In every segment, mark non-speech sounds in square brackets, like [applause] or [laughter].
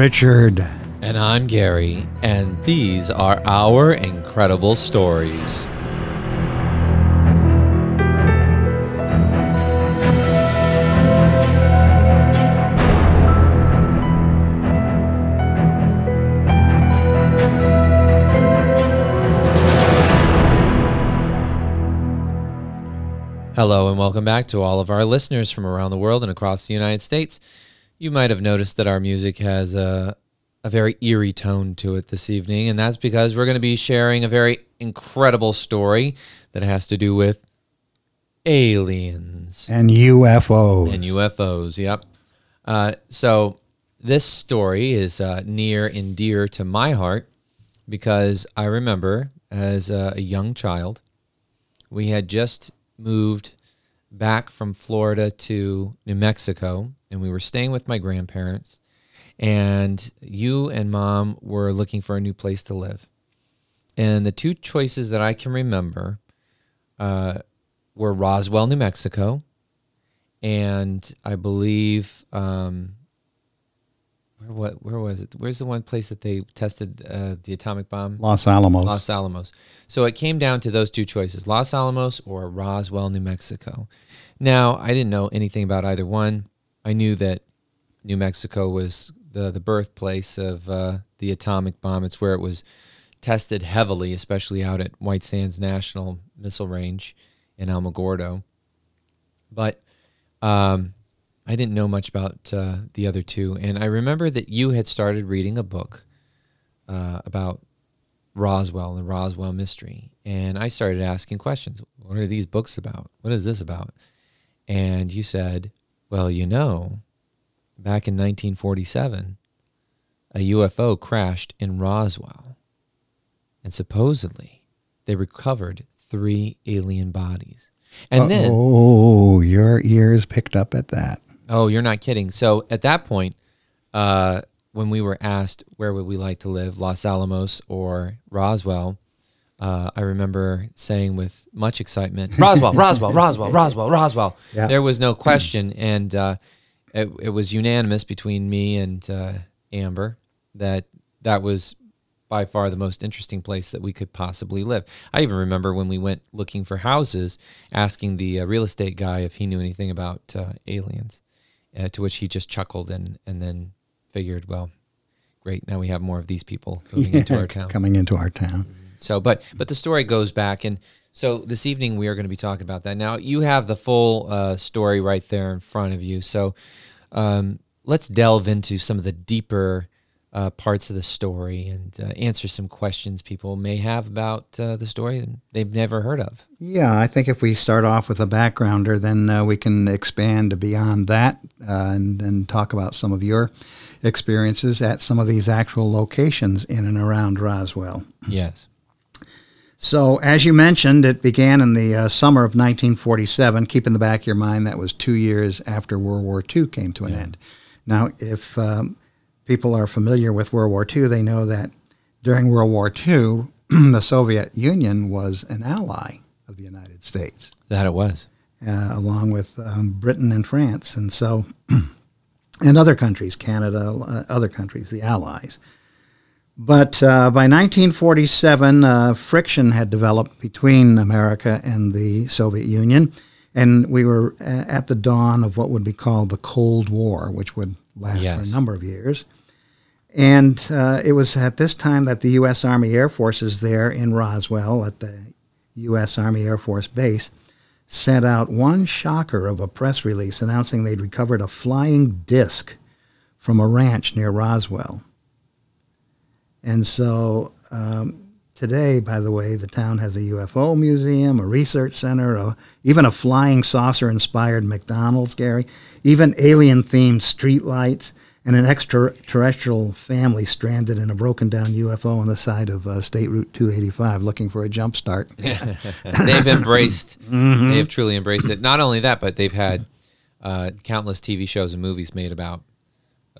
Richard. And I'm Gary, and these are our incredible stories. Hello, and welcome back to all of our listeners from around the world and across the United States. You might have noticed that our music has a, a very eerie tone to it this evening, and that's because we're going to be sharing a very incredible story that has to do with aliens and UFOs. and UFOs. Yep. Uh, so this story is uh, near and dear to my heart because I remember as a, a young child, we had just moved back from Florida to New Mexico, and we were staying with my grandparents. And you and mom were looking for a new place to live. And the two choices that I can remember uh, were Roswell, New Mexico, and I believe um, where what where was it? Where's the one place that they tested uh, the atomic bomb? Los Alamos. Los Alamos. So it came down to those two choices: Los Alamos or Roswell, New Mexico. Now I didn't know anything about either one. I knew that New Mexico was the the birthplace of uh, the atomic bomb. It's where it was tested heavily, especially out at White Sands National Missile Range in Alamogordo. But um, I didn't know much about uh, the other two, and I remember that you had started reading a book uh, about Roswell and the Roswell mystery, and I started asking questions. What are these books about? What is this about? And you said, "Well, you know, back in 1947, a UFO crashed in Roswell, and supposedly they recovered three alien bodies." And then oh, your ears picked up at that. Oh, you're not kidding. So at that point, uh, when we were asked where would we like to live, Los Alamos or Roswell, uh, I remember saying with much excitement, Roswell, Roswell, Roswell, Roswell, Roswell. Yeah. There was no question, and uh, it, it was unanimous between me and uh, Amber that that was by far the most interesting place that we could possibly live. I even remember when we went looking for houses, asking the uh, real estate guy if he knew anything about uh, aliens, uh, to which he just chuckled and and then figured, well, great, now we have more of these people moving into our [laughs] town. Coming into our town. So, but but the story goes back, and so this evening we are going to be talking about that. Now you have the full uh, story right there in front of you. So um, let's delve into some of the deeper uh, parts of the story and uh, answer some questions people may have about uh, the story and they've never heard of. Yeah, I think if we start off with a backgrounder, then uh, we can expand beyond that uh, and, and talk about some of your experiences at some of these actual locations in and around Roswell. Yes. So, as you mentioned, it began in the uh, summer of 1947. Keep in the back of your mind that was two years after World War II came to an end. Now, if um, people are familiar with World War II, they know that during World War II, [clears throat] the Soviet Union was an ally of the United States, That it was. uh, along with um, Britain and France, and so [clears throat] and other countries, Canada, uh, other countries, the Allies. But uh, by 1947, uh, friction had developed between America and the Soviet Union, and we were at the dawn of what would be called the Cold War, which would last for a number of years. And uh, it was at this time that the U.S. Army Air Forces there in Roswell at the U.S. Army Air Force Base sent out one shocker of a press release announcing they'd recovered a flying disc from a ranch near Roswell. And so um, today, by the way, the town has a UFO museum, a research center, a, even a flying saucer inspired McDonald's, Gary, even alien themed streetlights, and an extraterrestrial family stranded in a broken down UFO on the side of uh, State Route 285 looking for a jump start. [laughs] they've embraced, [laughs] they have truly embraced it. Not only that, but they've had uh, countless TV shows and movies made about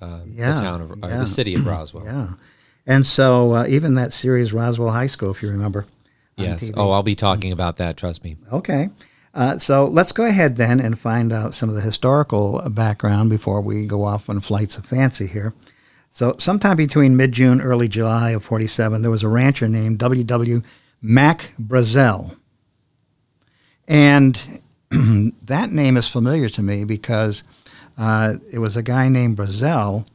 uh, Yeah, the town of uh, yeah. the city of Roswell. Yeah. And so uh, even that series, Roswell High School, if you remember. Yes. Oh, I'll be talking about that. Trust me. Okay. Uh, so let's go ahead then and find out some of the historical background before we go off on flights of fancy here. So, sometime between mid June, early July of 47, there was a rancher named W.W. Mac Brazel. And [clears throat] that name is familiar to me because uh, it was a guy named Brazel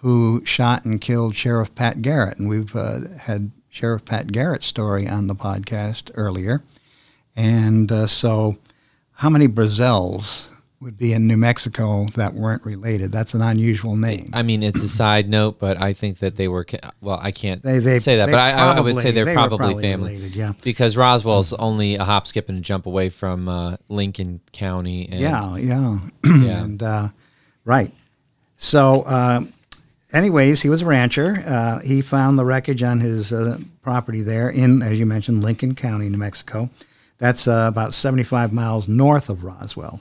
who shot and killed Sheriff Pat Garrett. And we've uh, had Sheriff Pat Garrett's story on the podcast earlier. And uh, so, how many Brazels would be in New Mexico that weren't related? That's an unusual name. I mean, it's a side note, but I think that they were. Well, I can't They- they- say that, they but I, I would say they're they probably, probably family. related, yeah. Because Roswell's only a hop, skip, and a jump away from uh, Lincoln County. And, Yeah, yeah, Yeah. [clears throat] and uh, right. So, uh, anyways, he was a rancher. Uh, he found the wreckage on his uh, property there in, as you mentioned, Lincoln County, New Mexico. That's uh, about 75 miles north of Roswell.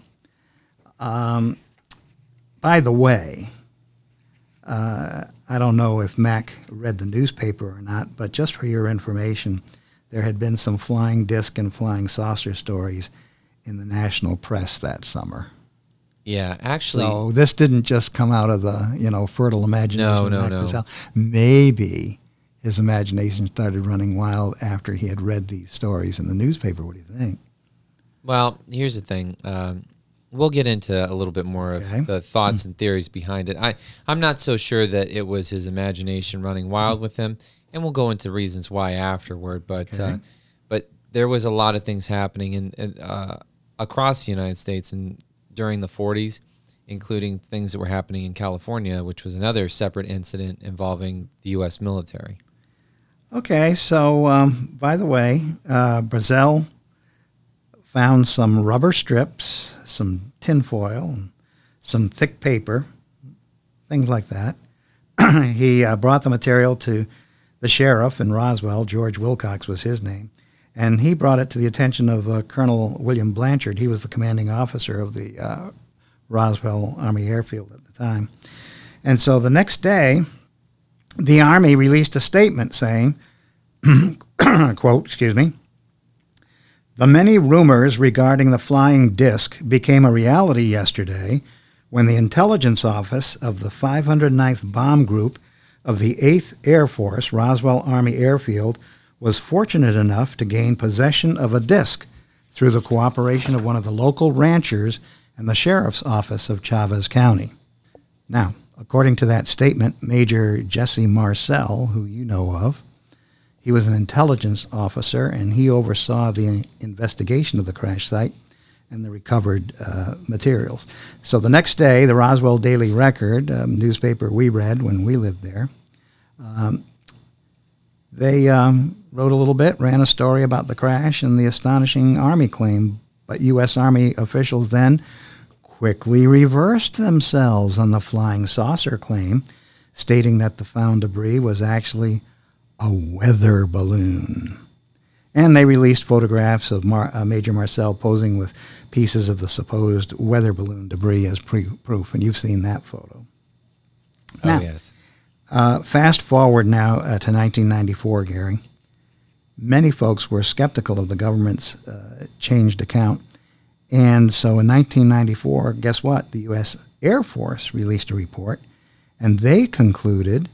Um, by the way, uh, I don't know if Mac read the newspaper or not, but just for your information, there had been some flying disc and flying saucer stories in the national press that summer. Yeah, actually, So this didn't just come out of the you know fertile imagination. No, no, no. Maybe his imagination started running wild after he had read these stories in the newspaper. What do you think? Well, here's the thing. Um, we'll get into a little bit more of Okay. the thoughts and theories behind it. I, I'm not so sure that it was his imagination running wild with him, and we'll go into reasons why afterward. But uh, but there was a lot of things happening in, in uh, across the United States and during the 40s, including things that were happening in California, which was another separate incident involving the U.S. military. Okay, so um, by the way, uh, Brazel found some rubber strips, some tinfoil, and some thick paper, things like that. [clears throat] he uh, brought the material to the sheriff in Roswell. George Wilcox was his name. And he brought it to the attention of uh, Colonel William Blanchard. He was the commanding officer of the uh, Roswell Army Airfield at the time. And so the next day, the Army released a statement saying, [clears throat] quote, excuse me, the many rumors regarding the flying disc became a reality yesterday when the intelligence office of the 509th Bomb Group of the 8th Air Force, Roswell Army Airfield, was fortunate enough to gain possession of a disc through the cooperation of one of the local ranchers and the sheriff's office of Chaves County. Now, according to that statement, Major Jesse Marcel, who you know of, he was an intelligence officer and he oversaw the investigation of the crash site and the recovered uh, materials. So the next day, the Roswell Daily Record, um, newspaper we read when we lived there, um, they um, wrote a little bit, ran a story about the crash and the astonishing Army claim. But U.S. Army officials then quickly reversed themselves on the flying saucer claim, stating that the found debris was actually a weather balloon. And they released photographs of Mar- uh, Major Marcel posing with pieces of the supposed weather balloon debris as pre- proof. And you've seen that photo. Now- oh yes. Uh, fast forward now uh, to 1994, Gary. Many folks were skeptical of the government's uh, changed account. And so in 1994, guess what? The U.S. Air Force released a report, and they concluded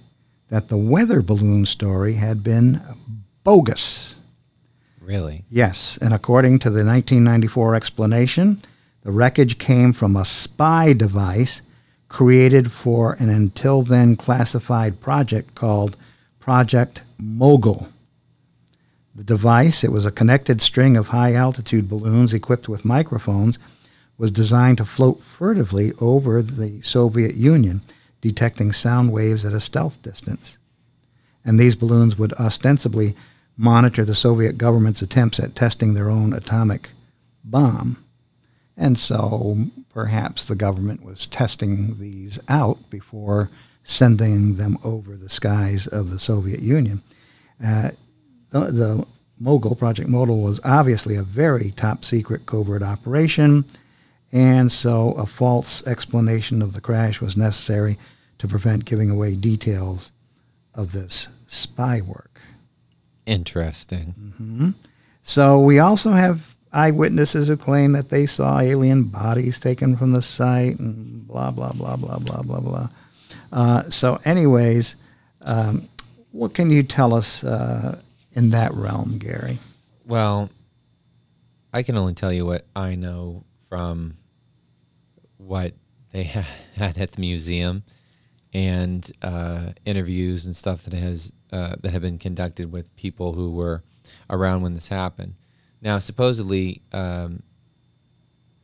that the weather balloon story had been bogus. Really? Yes, and according to the 1994 explanation, the wreckage came from a spy device created for an until then classified project called Project Mogul. The device, it was a connected string of high altitude balloons equipped with microphones, was designed to float furtively over the Soviet Union, detecting sound waves at a stealth distance. And these balloons would ostensibly monitor the Soviet government's attempts at testing their own atomic bomb. And so perhaps the government was testing these out before sending them over the skies of the Soviet Union. Uh, the, the Mogul, Project Mogul, was obviously a very top secret covert operation, and so a false explanation of the crash was necessary to prevent giving away details of this spy work. Interesting. So we also have eyewitnesses who claim that they saw alien bodies taken from the site and blah, blah, blah, blah, blah, blah, blah. Uh, so, anyways, um, what can you tell us uh, in that realm, Gary? Well, I can only tell you what I know from what they [laughs] had at the museum and uh, interviews and stuff that has uh, that have been conducted with people who were around when this happened. Now, supposedly, um,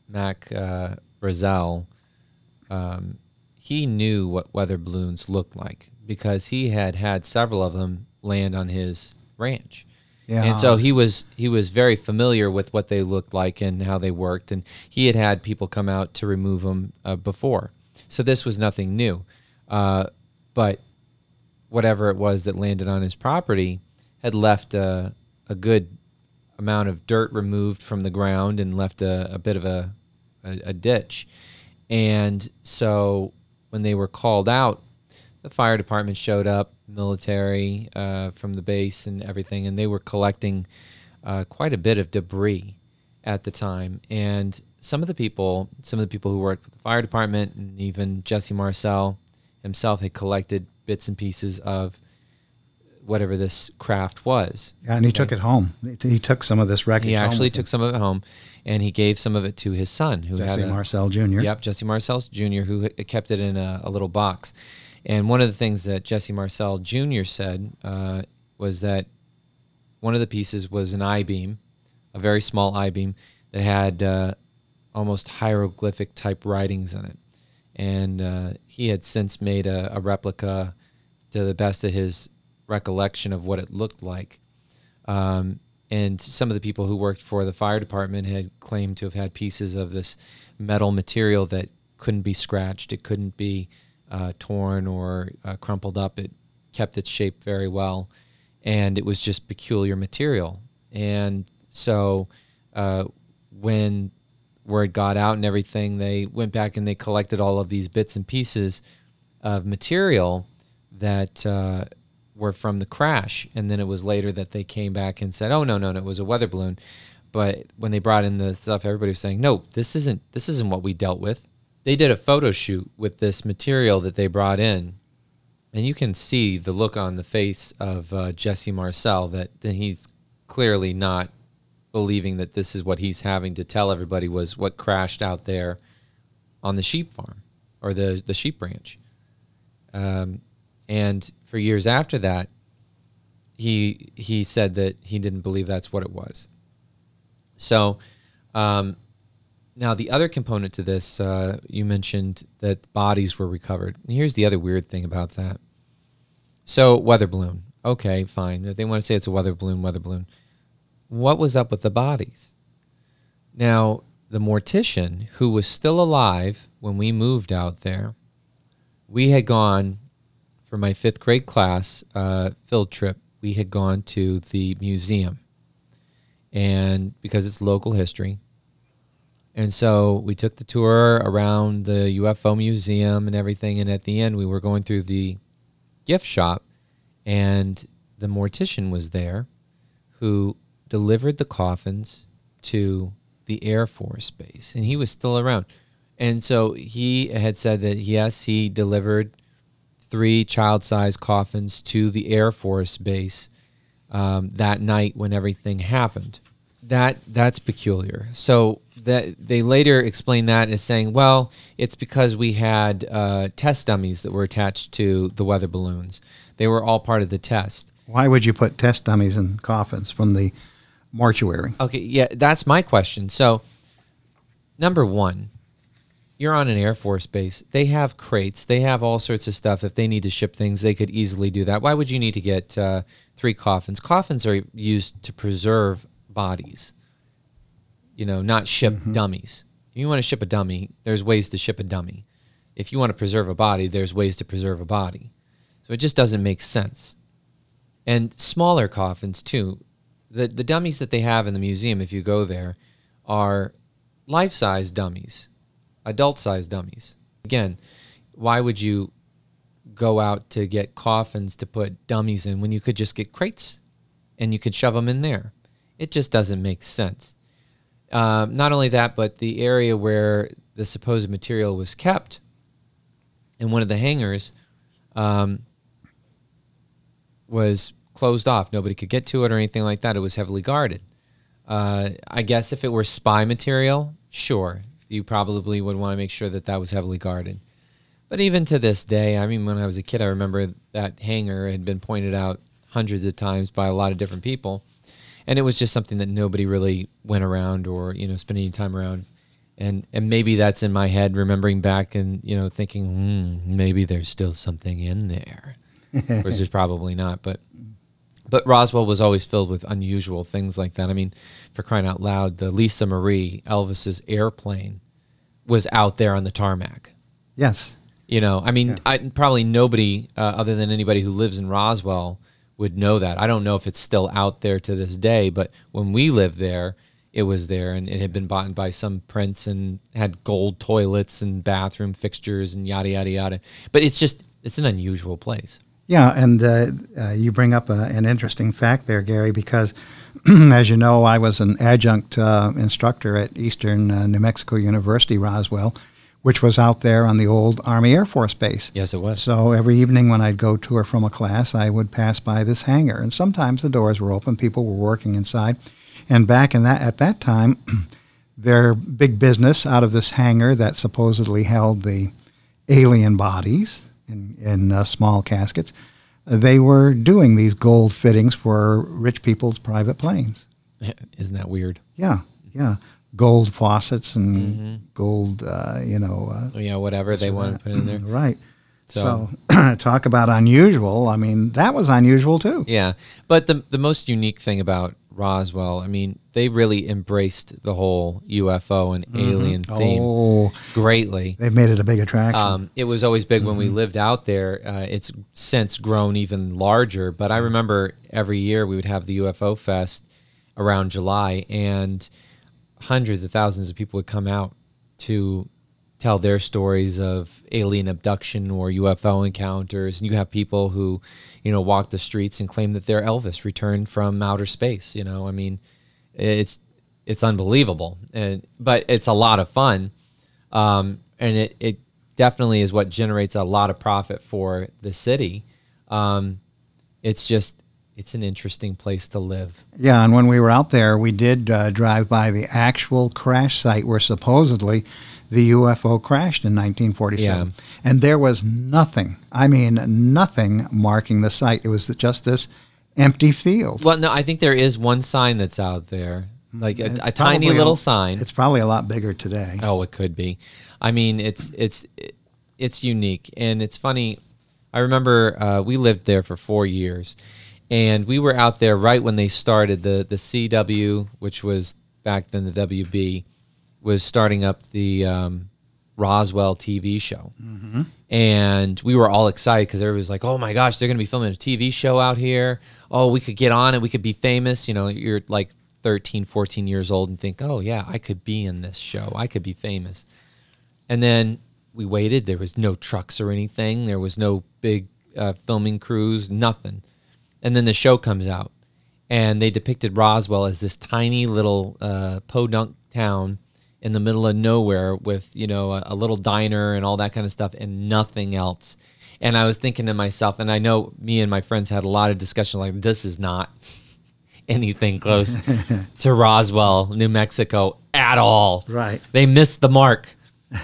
Mac uh, Brazel, um, he knew what weather balloons looked like because he had had several of them land on his ranch. Yeah. And so he was he was very familiar with what they looked like and how they worked, and he had had people come out to remove them uh, before. So this was nothing new. Uh, but whatever it was that landed on his property had left a, a good amount of dirt removed from the ground and left a, a bit of a, a, a ditch. And so when they were called out, the fire department showed up, military uh, from the base and everything, and they were collecting uh, quite a bit of debris at the time. And some of the people, some of the people who worked with the fire department, and even Jesse Marcel himself had collected bits and pieces of whatever this craft was. Yeah, and he took it home. He took some of this wreckage. He actually took him. some of it home, and he gave some of it to his son, who Jesse had a, Marcel Jr. Yep, Jesse Marcel Jr., who kept it in a, a little box. And one of the things that Jesse Marcel Jr. said uh, was that one of the pieces was an I beam, a very small I beam that had uh, almost hieroglyphic type writings on it. And uh, he had since made a, a replica to the best of his recollection of what it looked like. Um, and some of the people who worked for the fire department had claimed to have had pieces of this metal material that couldn't be scratched, it couldn't be uh, torn or uh, crumpled up. It kept its shape very well, and it was just peculiar material. And so, uh, when word got out and everything, they went back and they collected all of these bits and pieces of material that uh, were from the crash. And then it was later that they came back and said, "Oh no, no, no, it was a weather balloon." But when they brought in the stuff, everybody was saying, "No, this isn't. This isn't what we dealt with." They did a photo shoot with this material that they brought in, and you can see the look on the face of uh, Jesse Marcel that, that he's clearly not believing that this is what he's having to tell everybody was what crashed out there on the sheep farm or the the sheep ranch. Um, and for years after that, he he said that he didn't believe that's what it was. So, um, now the other component to this, uh, you mentioned that bodies were recovered. And here's the other weird thing about that. So weather balloon, okay, fine. If they want to say it's a weather balloon, weather balloon. What was up with the bodies? Now the mortician who was still alive when we moved out there, we had gone for my fifth grade class uh, field trip. We had gone to the museum, and because it's local history, and so we took the tour around the UFO museum and everything. And at the end, we were going through the gift shop, and the mortician was there who delivered the coffins to the Air Force Base. And he was still around. And so he had said that, yes, he delivered three child sized coffins to the Air Force Base um, that night when everything happened. That that's peculiar. So that they later explained that as saying, well, it's because we had uh, test dummies that were attached to the weather balloons. They were all part of the test. Why would you put test dummies in coffins from the mortuary? Okay, yeah, that's my question. So, number one, you're on an Air Force base. They have crates. They have all sorts of stuff. If they need to ship things, they could easily do that. Why would you need to get uh, three coffins? Coffins are used to preserve bodies. You know, not ship mm-hmm. dummies. If you want to ship a dummy, there's ways to ship a dummy. If you want to preserve a body, there's ways to preserve a body. So it just doesn't make sense. And smaller coffins too. The the dummies that they have in the museum, if you go there, are life size dummies, adult size dummies. Again, why would you go out to get coffins to put dummies in when you could just get crates and you could shove them in there? It just doesn't make sense. Um, not only that, but the area where the supposed material was kept in one of the hangars um, was closed off. Nobody could get to it or anything like that. It was heavily guarded. Uh, I guess if it were spy material, sure, you probably would want to make sure that that was heavily guarded. But even to this day, I mean, when I was a kid, I remember that hangar had been pointed out hundreds of times by a lot of different people, and it was just something that nobody really went around or you know spent any time around. And and maybe that's in my head, remembering back and you know thinking, hmm, maybe there's still something in there, [laughs] whereas there's probably not. But but Roswell was always filled with unusual things like that. I mean, for crying out loud, the Lisa Marie, Elvis's airplane, was out there on the tarmac. Yes. You know, I mean, I, probably nobody uh, other than anybody who lives in Roswell would know that. I don't know if it's still out there to this day, but when we lived there, it was there and it had been bought by some prince and had gold toilets and bathroom fixtures and yada, yada, yada. But it's just, it's an unusual place. Yeah, and uh, uh, you bring up a, an interesting fact there, Gary, because [clears throat] as you know, I was an adjunct uh, instructor at Eastern uh, New Mexico University, Roswell, which was out there on the old Army Air Force Base. Yes, it was. So every evening when I'd go to or from a class, I would pass by this hangar, and sometimes the doors were open, people were working inside, and back in that at that time, [clears throat] their big business out of this hangar that supposedly held the alien bodies in, in uh, small caskets, they were doing these gold fittings for rich people's private planes. [laughs] Isn't that weird? Yeah, yeah. Gold faucets and mm-hmm. gold, uh, you know. Uh, oh, yeah, whatever they want to put in there. right. So, so [clears throat] talk about unusual. I mean, that was unusual too. Yeah. But the, the most unique thing about Roswell, I mean, they really embraced the whole UFO and mm-hmm. alien theme oh, greatly. They've made it a big attraction. Um, it was always big mm-hmm. when we mm-hmm. lived out there. Uh, it's since grown even larger. But I remember every year we would have the UFO Fest around July, and hundreds of thousands of people would come out to tell their stories of alien abduction or UFO encounters. And you have people who, you know, walk the streets and claim that they're Elvis returned from outer space. You know, I mean, it's it's unbelievable, and but it's a lot of fun, um, and it it definitely is what generates a lot of profit for the city. Um, it's just it's an interesting place to live. Yeah, and when we were out there, we did uh, drive by the actual crash site where supposedly the UFO crashed in 1947. Yeah. And there was nothing, I mean, nothing marking the site. It was just this empty field. Well, no, I think there is one sign that's out there, like a, a tiny little a, sign. It's probably a lot bigger today. Oh, it could be. I mean, it's it's it's unique and it's funny. I remember uh, we lived there for four years, and we were out there right when they started the the CW, which was back then the WB, was starting up the um, Roswell TV show, mm-hmm. and we were all excited because everybody was like, "Oh my gosh, they're going to be filming a TV show out here! Oh, we could get on it, we could be famous." You know, you're like 13, 14 years old and think, "Oh yeah, I could be in this show. I could be famous." And then we waited. There was no trucks or anything. There was no big uh, filming crews, nothing. And then the show comes out, and they depicted Roswell as this tiny little uh, podunk town in the middle of nowhere with you know a, a, little diner and all that kind of stuff and nothing else. And i was thinking to myself and i know me and my friends had a lot of discussion like this is not [laughs] anything close [laughs] to roswell new mexico at all. Right. They missed the mark.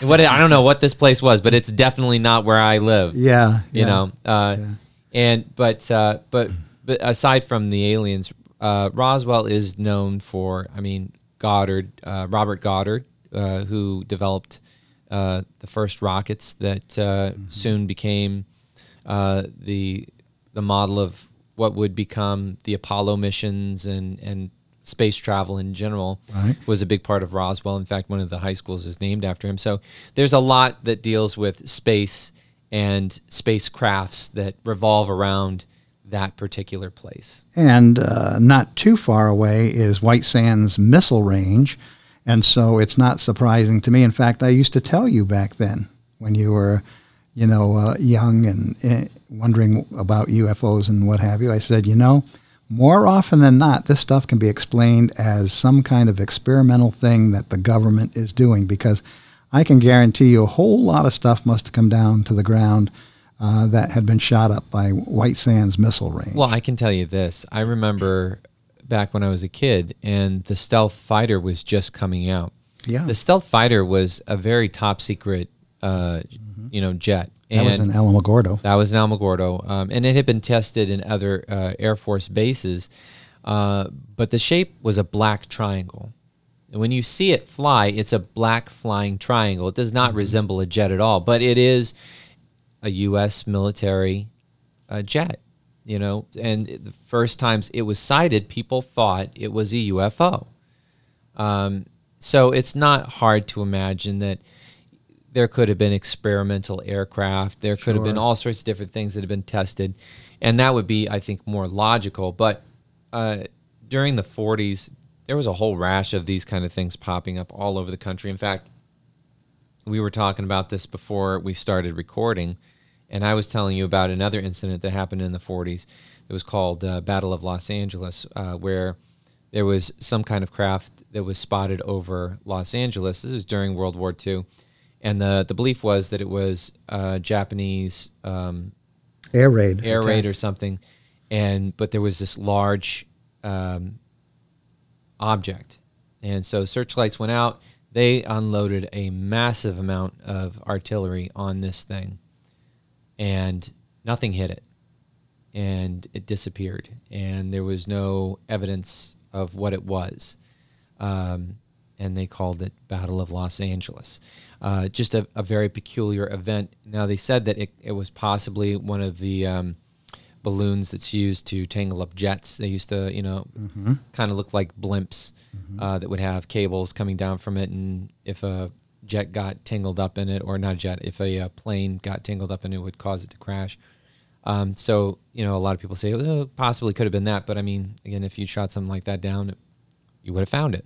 What i don't know what this place was but it's definitely not where i live. Yeah you yeah, know uh, yeah. and but uh, but but aside from the aliens uh, roswell is known for i mean goddard uh, robert goddard uh, who developed uh, the first rockets that uh, mm-hmm. soon became uh, the the model of what would become the Apollo missions and and space travel in general right. was a big part of Roswell. In fact, one of the high schools is named after him. So there's a lot that deals with space and spacecrafts that revolve around that particular place. And uh, not too far away is White Sands Missile Range, and so it's not surprising to me. In fact, I used to tell you back then when you were, you know, uh, young and uh, wondering about UFOs and what have you. I said, you know, more often than not, this stuff can be explained as some kind of experimental thing that the government is doing because I can guarantee you a whole lot of stuff must have come down to the ground uh, that had been shot up by White Sands Missile Range. Well, I can tell you this. I remember back when I was a kid, and the stealth fighter was just coming out. yeah, The stealth fighter was a very top secret, uh, you know, jet. that was an Alamogordo. That was an Alamogordo, um, and it had been tested in other uh, Air Force bases. Uh, but the shape was a black triangle. And when you see it fly, it's a black flying triangle. It does not resemble a jet at all, but it is a U.S. military uh, jet. You know, and the first times it was sighted, people thought it was a UFO. Um, so it's not hard to imagine that there could have been experimental aircraft. There could have been all sorts of different things that have been tested, and that would be, I think, more logical. But uh, during the 40s, there was a whole rash of these kind of things popping up all over the country. In fact, we were talking about this before we started recording, and I was telling you about another incident that happened in the 40s. It was called uh, Battle of Los Angeles, uh, where there was some kind of craft that was spotted over Los Angeles. This was during World War II, and the the belief was that it was uh, Japanese um, Air raid. air attack. raid or something, and but there was this large um, object, and so searchlights went out. They unloaded a massive amount of artillery on this thing, and nothing hit it, and it disappeared, and there was no evidence of what it was. Um, and they called it Battle of Los Angeles. Uh, just a, a very peculiar event. Now they said that it, it was possibly one of the um, balloons that's used to tangle up jets. They used to, you know, kind of look like blimps uh, that would have cables coming down from it, and if a jet got tangled up in it, or not a jet, if a, uh plane got tangled up in it, it would cause it to crash. Um, so you know, a lot of people say, oh, possibly could have been that, but I mean, again, if you shot something like that down, you would have found it.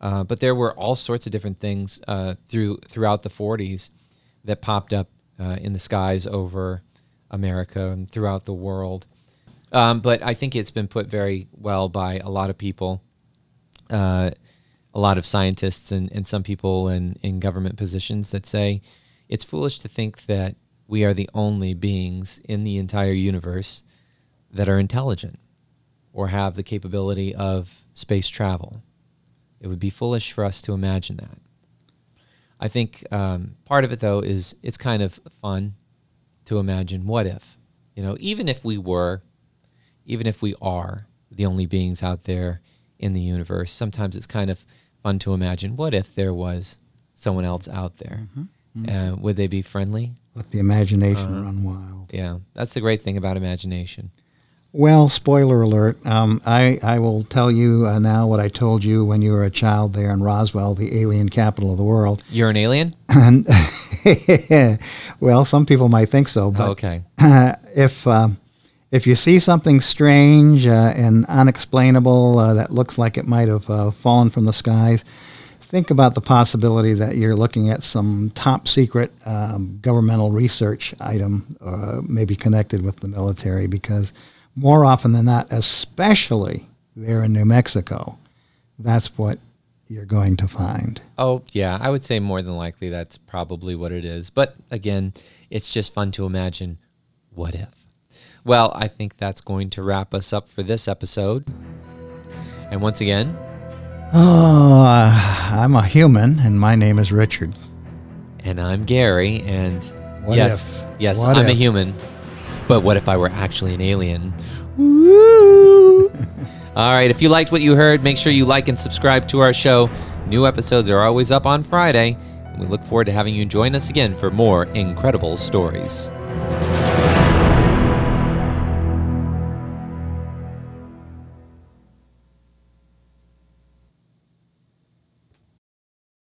Uh, but there were all sorts of different things uh, through throughout the 40s that popped up uh, in the skies over America and throughout the world. Um, but I think it's been put very well by a lot of people, uh, a lot of scientists, and, and some people in, in government positions that say it's foolish to think that we are the only beings in the entire universe that are intelligent or have the capability of space travel. It would be foolish for us to imagine that. I think um, part of it, though, is it's kind of fun to imagine what if, you know, even if we were, even if we are the only beings out there in the universe, sometimes it's kind of fun to imagine what if there was someone else out there. Uh, would they be friendly? Let the imagination Uh-huh. run wild. Yeah, that's the great thing about imagination. Well, spoiler alert. Um, I, I will tell you uh, now what I told you when you were a child there in Roswell, the alien capital of the world. You're an alien? [laughs] And [laughs] well, some people might think so, but okay. [clears throat] if um, if you see something strange uh, and unexplainable uh, that looks like it might have uh, fallen from the skies, think about the possibility that you're looking at some top secret um, governmental research item, uh, maybe connected with the military, because more often than not, especially there in New Mexico, that's what you're going to find. Oh, yeah. I would say more than likely that's probably what it is. But again, it's just fun to imagine what if. Well, I think that's going to wrap us up for this episode. And once again, Oh, uh, I'm a human, and my name is Richard. and I'm Gary, and What yes, if? yes, What I'm a human. But what if I were actually an alien? Woo! [laughs] All right, if you liked what you heard, make sure you like and subscribe to our show. New episodes are always up on Friday, and we look forward to having you join us again for more incredible stories.